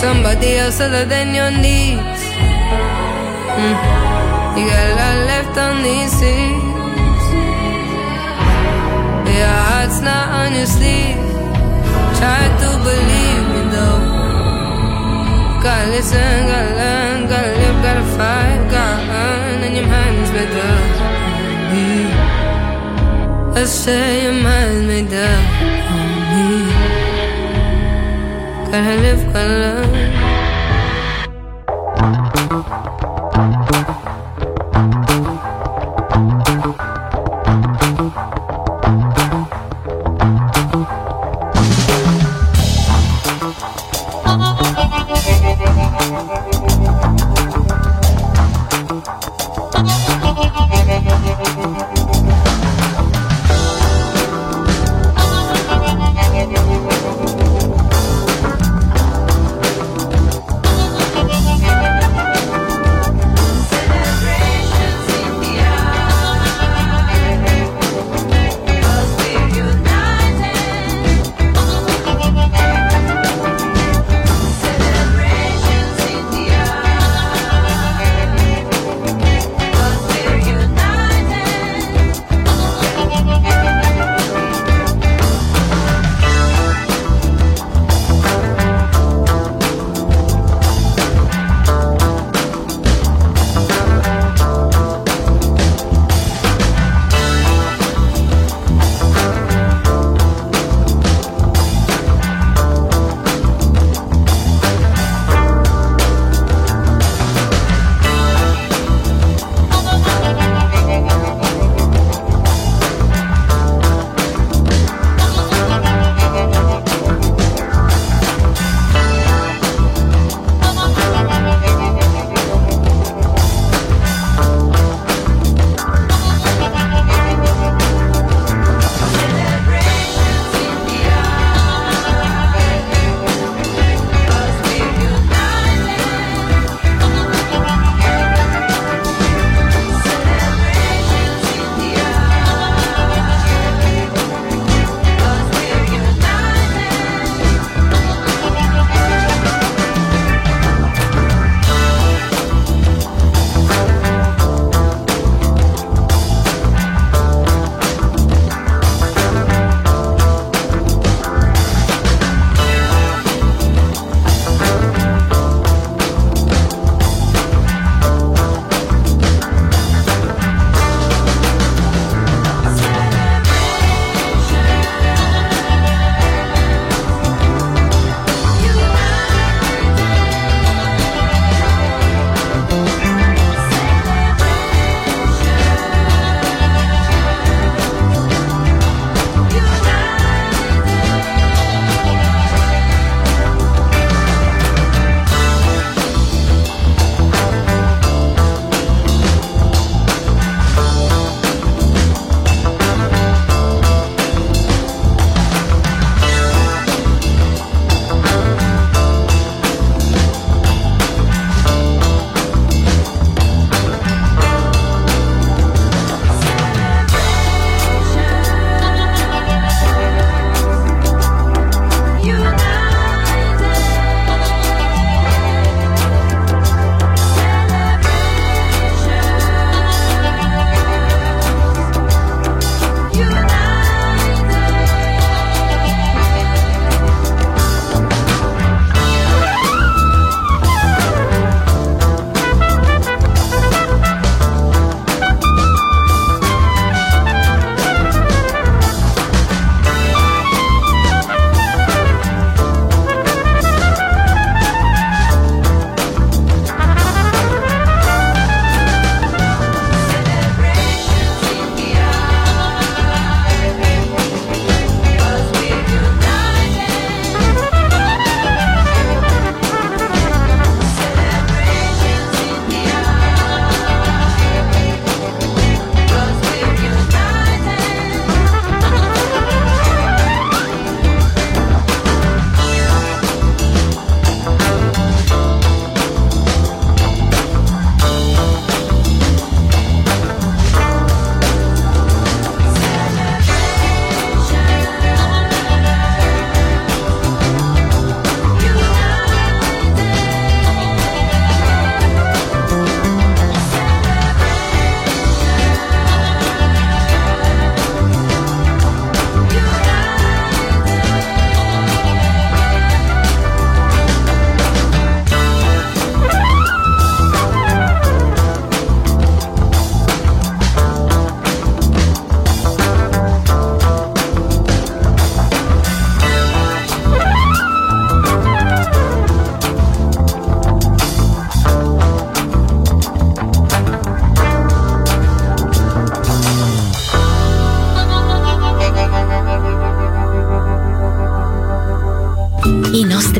somebody else other than your needs. Mm. You got a lot left on these seas. Your heart's not on your sleeve. Try to believe me though. Gotta listen, gotta learn, gotta live, gotta fight, gotta earn, and your mind's made up. I say your mind's made up gotta live, gotta.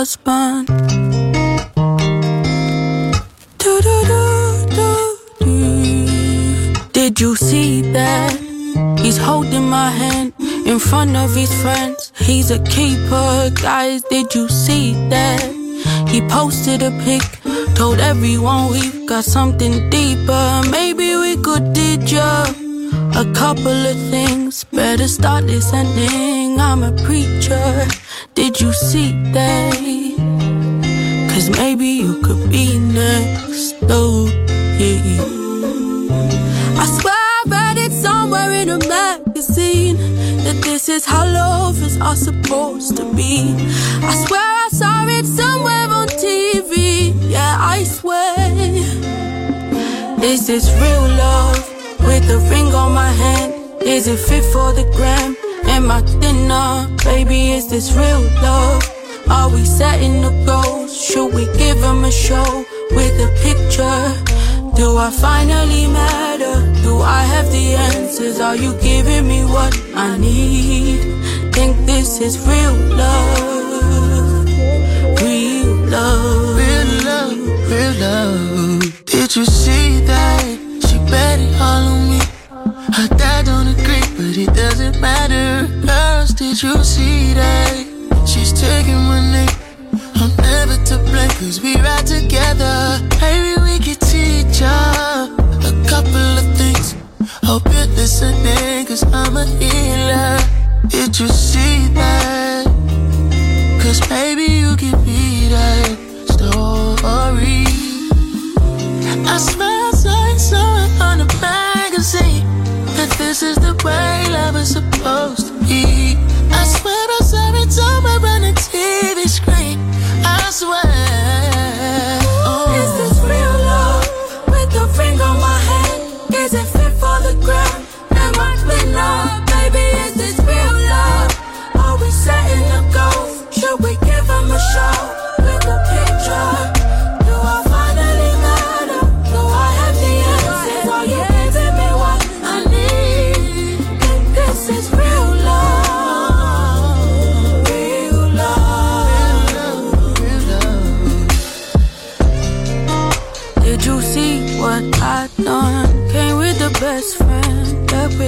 With the husband. Do-do-do-do-do. Did you see that? He's holding my hand in front of his friends. He's a keeper, guys. Did you see that? He posted a pic, told everyone we've got something deeper. Maybe we could did ya a couple of things. Better start listening. I'm a preacher. Did you see that? Cause maybe you could be next. Oh, yeah. I swear I read it somewhere in a magazine that this is how love is all supposed to be. I swear I saw it somewhere on TV. Yeah, I swear. This Is real love? With a ring on my hand, is it fit for the gram? Am I thinner? Baby, is this real love? Are we setting the goals? Should we give him a show with a picture? Do I finally matter? Do I have the answers? Are you giving me what I need? Think this is real love, real love, real love, real love. Did you see that? She bet it all Her dad don't agree, but it doesn't matter. Girls, did you see that? She's taking my name. I'm never to blame, cause we ride together. Maybe we could teach her a couple of things. Hope you're listening, cause I'm a healer. Did you see that? Cause maybe you can be that story. I I saw on the that this is the way love is supposed to be. I swear I saw it somewhere on the TV screen. I swear.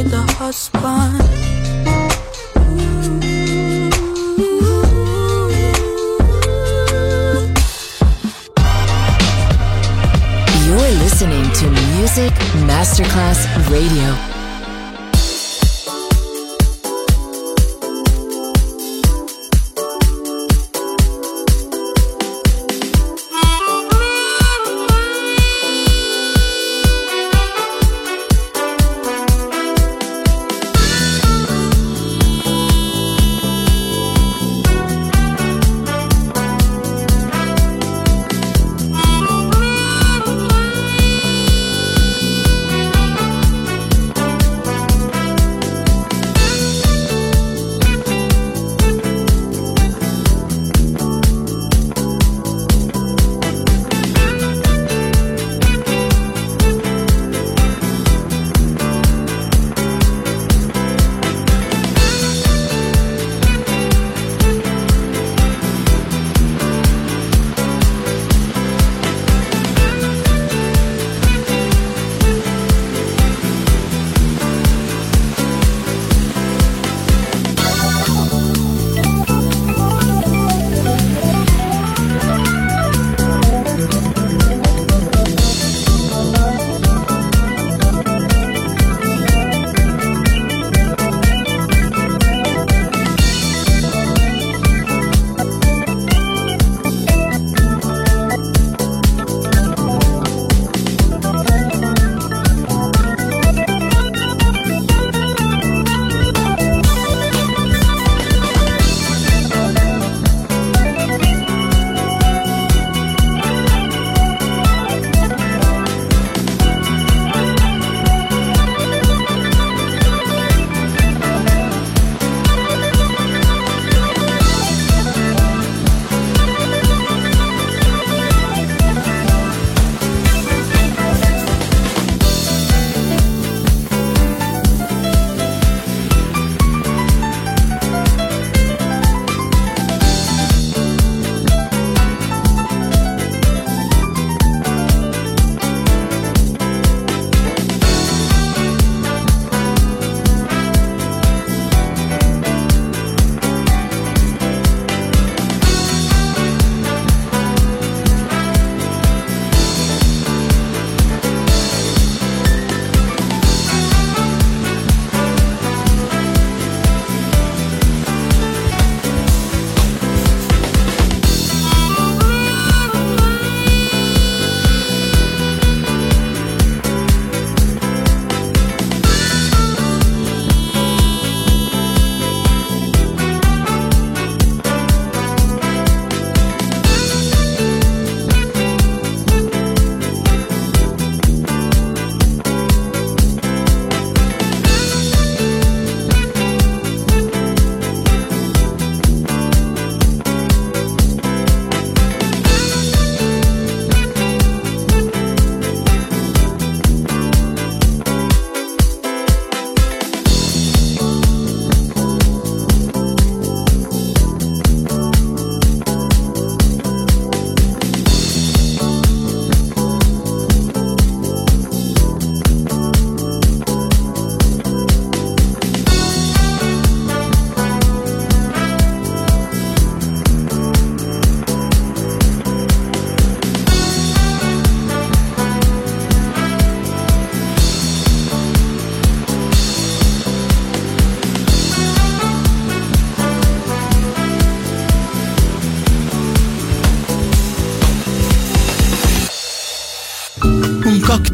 With the husband. You're listening to Music Masterclass Radio.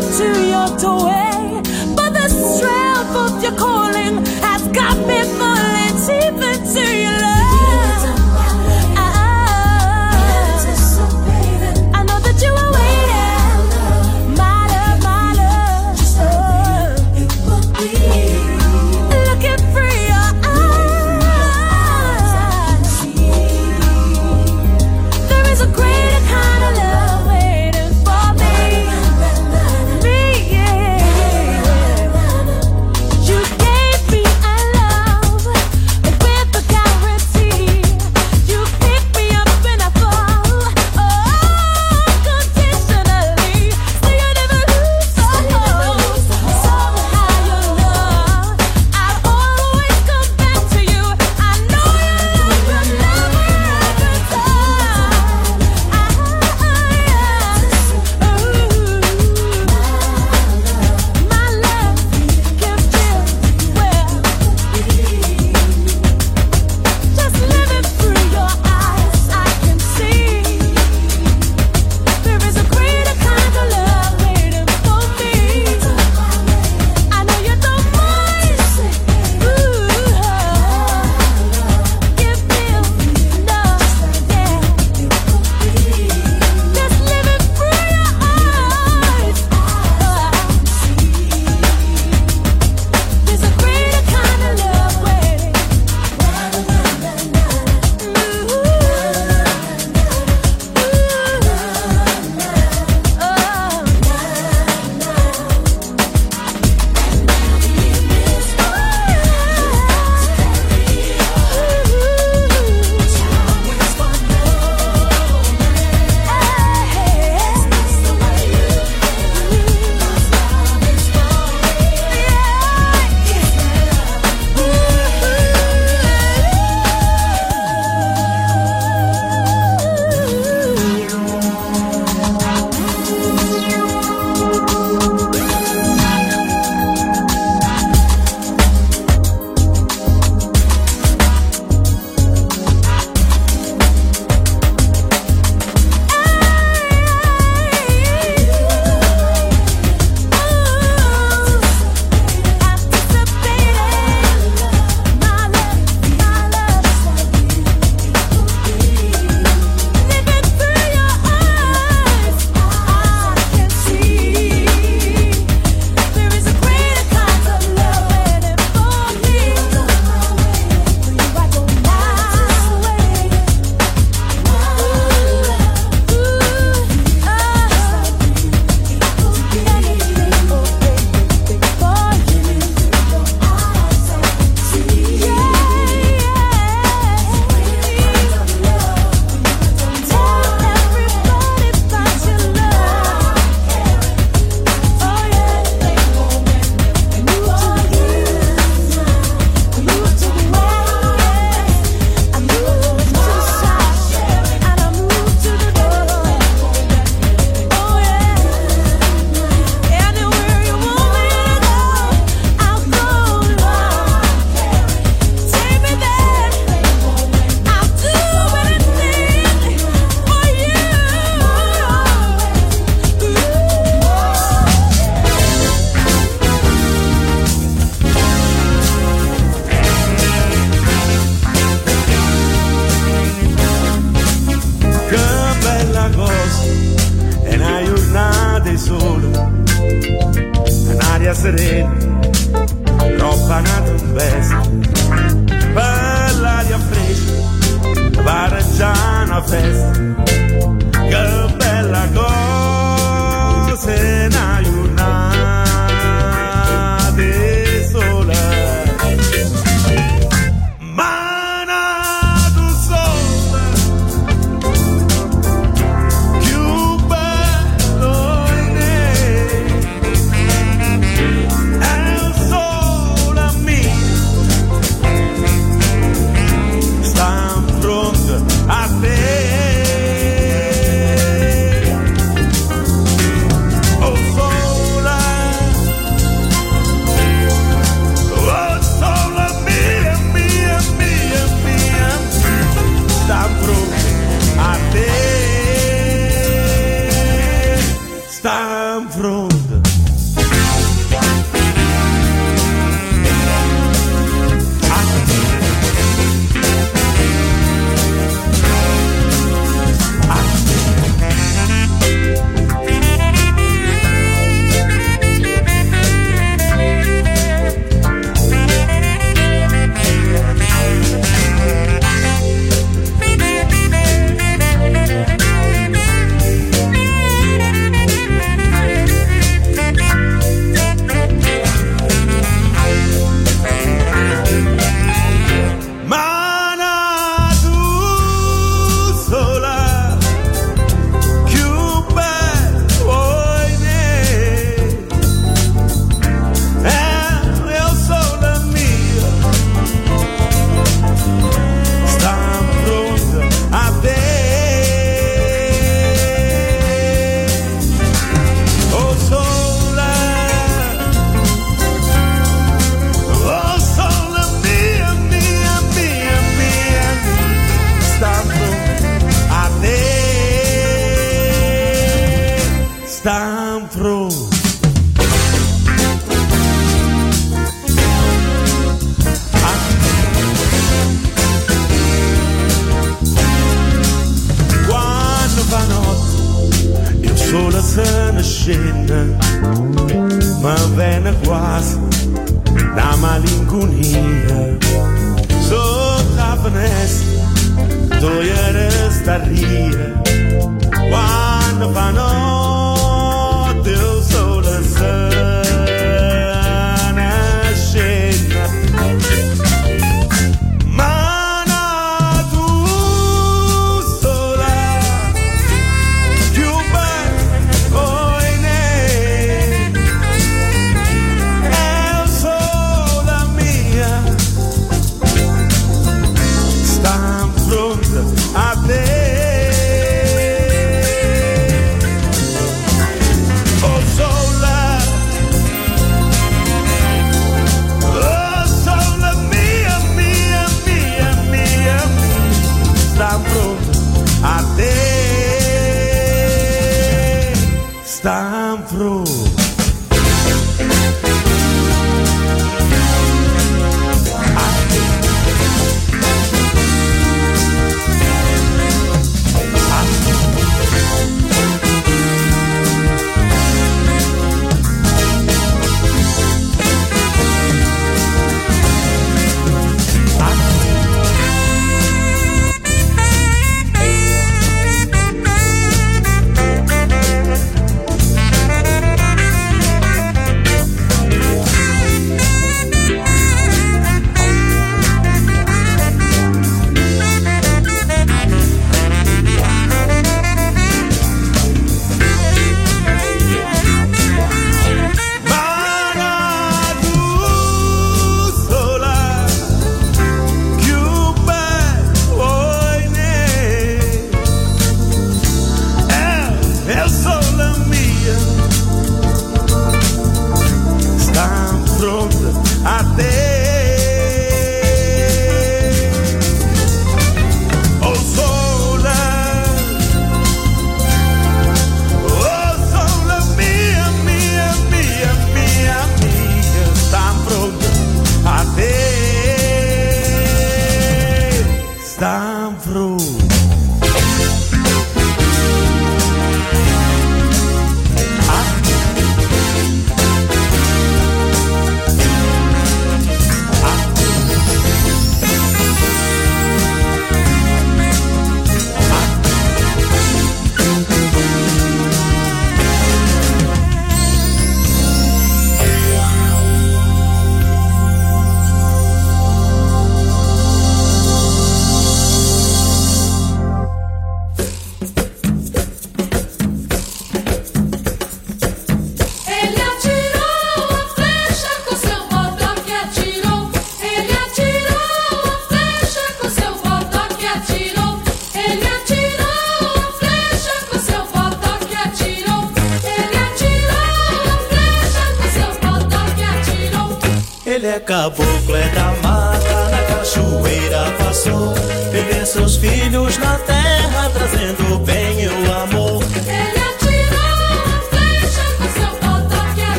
to your door.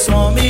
Ele me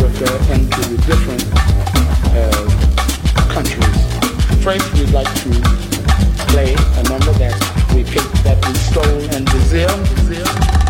with their into different uh, countries. First, we'd like to play a number that we picked that we stole in Brazil. Brazil.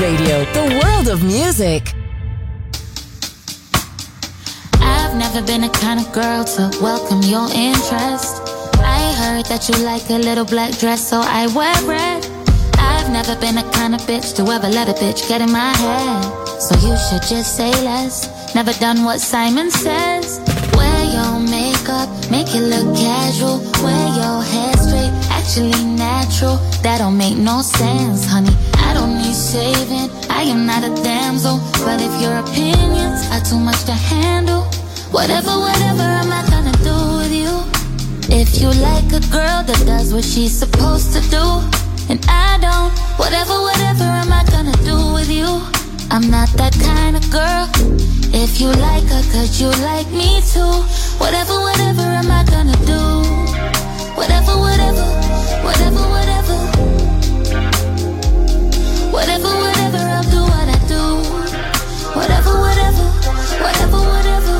Radio. The world of music. I've never been the kind of girl to welcome your interest. I heard that you like a little black dress, so I wear red. I've never been the kind of bitch to ever let a bitch get in my head. So you should just say less. Never done what Simon says. Wear your makeup, make it look casual. Wear your hair straight, actually natural. That don't make no sense, honey. Saving. I am not a damsel. But if your opinions are too much to handle, whatever, whatever I'm I gonna do with you? If you like a girl that does what she's supposed to do, and I don't, whatever, whatever am I gonna do with you? I'm not that kind of girl. If you like her, could you like me too? Whatever, whatever am I gonna do? Whatever, whatever, whatever, whatever. Whatever, whatever, I'll do what I do. Whatever, whatever, whatever, whatever.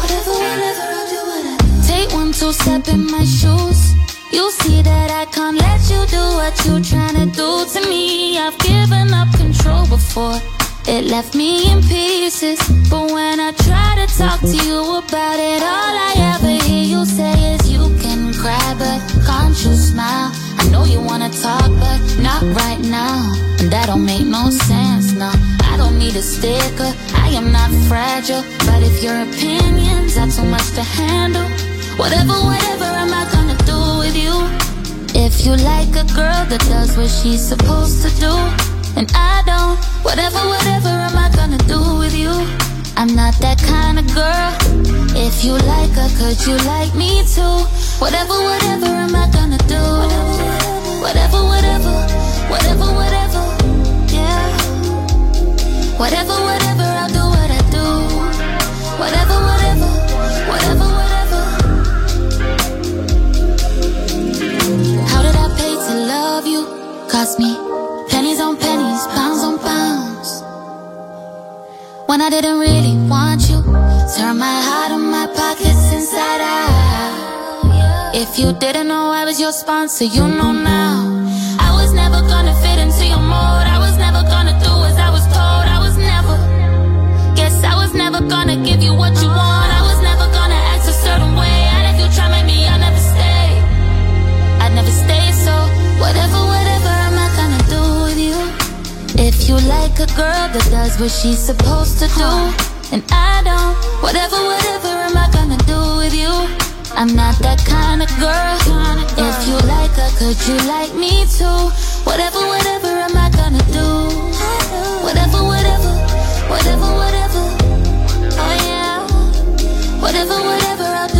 Whatever, whatever, I'll do what I do. Take one, two step in my shoes. You see that I can't let you do what you tryna do to me. I've given up control before. It left me in pieces. But when I try to talk to you about it, all I ever hear you say is you can cry, but can't you smile? I know you wanna talk, but not right now. That don't make no sense, no. I don't need a sticker, I am not fragile. But if your opinions are too much to handle, whatever, whatever am I gonna do with you? If you like a girl that does what she's supposed to do, and I don't, whatever, whatever am I gonna do with you? I'm not that kind of girl. If you like her, could you like me too? Whatever, whatever am I gonna do? Whatever, whatever, whatever, whatever, whatever, yeah. Whatever, whatever, I'll do what I do. Whatever, whatever, whatever, whatever. How did I pay to love you? Cost me pennies on pennies, pounds on pounds. When I didn't really want you, If you didn't know I was your sponsor, you know now. I was never gonna fit into your mold. I was never gonna do as I was told. I was never. Guess I was never gonna give you what you want. I was never gonna act a certain way. And if you try make me, I'll never stay. I'd never stay, so whatever, whatever am I gonna do with you? If you like a girl that does what she's supposed to do, and I don't, whatever, whatever am I gonna do with you? I'm not that kind of girl. If you like her, could you like me too? Whatever, whatever am I gonna do? Whatever, whatever, whatever, whatever. Oh yeah. Whatever, whatever, I'll do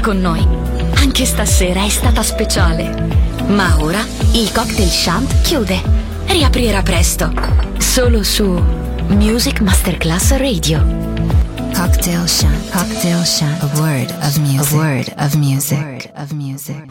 Stati con noi. Anche stasera è stata speciale. Ma ora il cocktail shant chiude. Riaprirà presto. Solo su Music Masterclass Radio. Cocktail Shant. Cocktail music. A word of music. A word of music.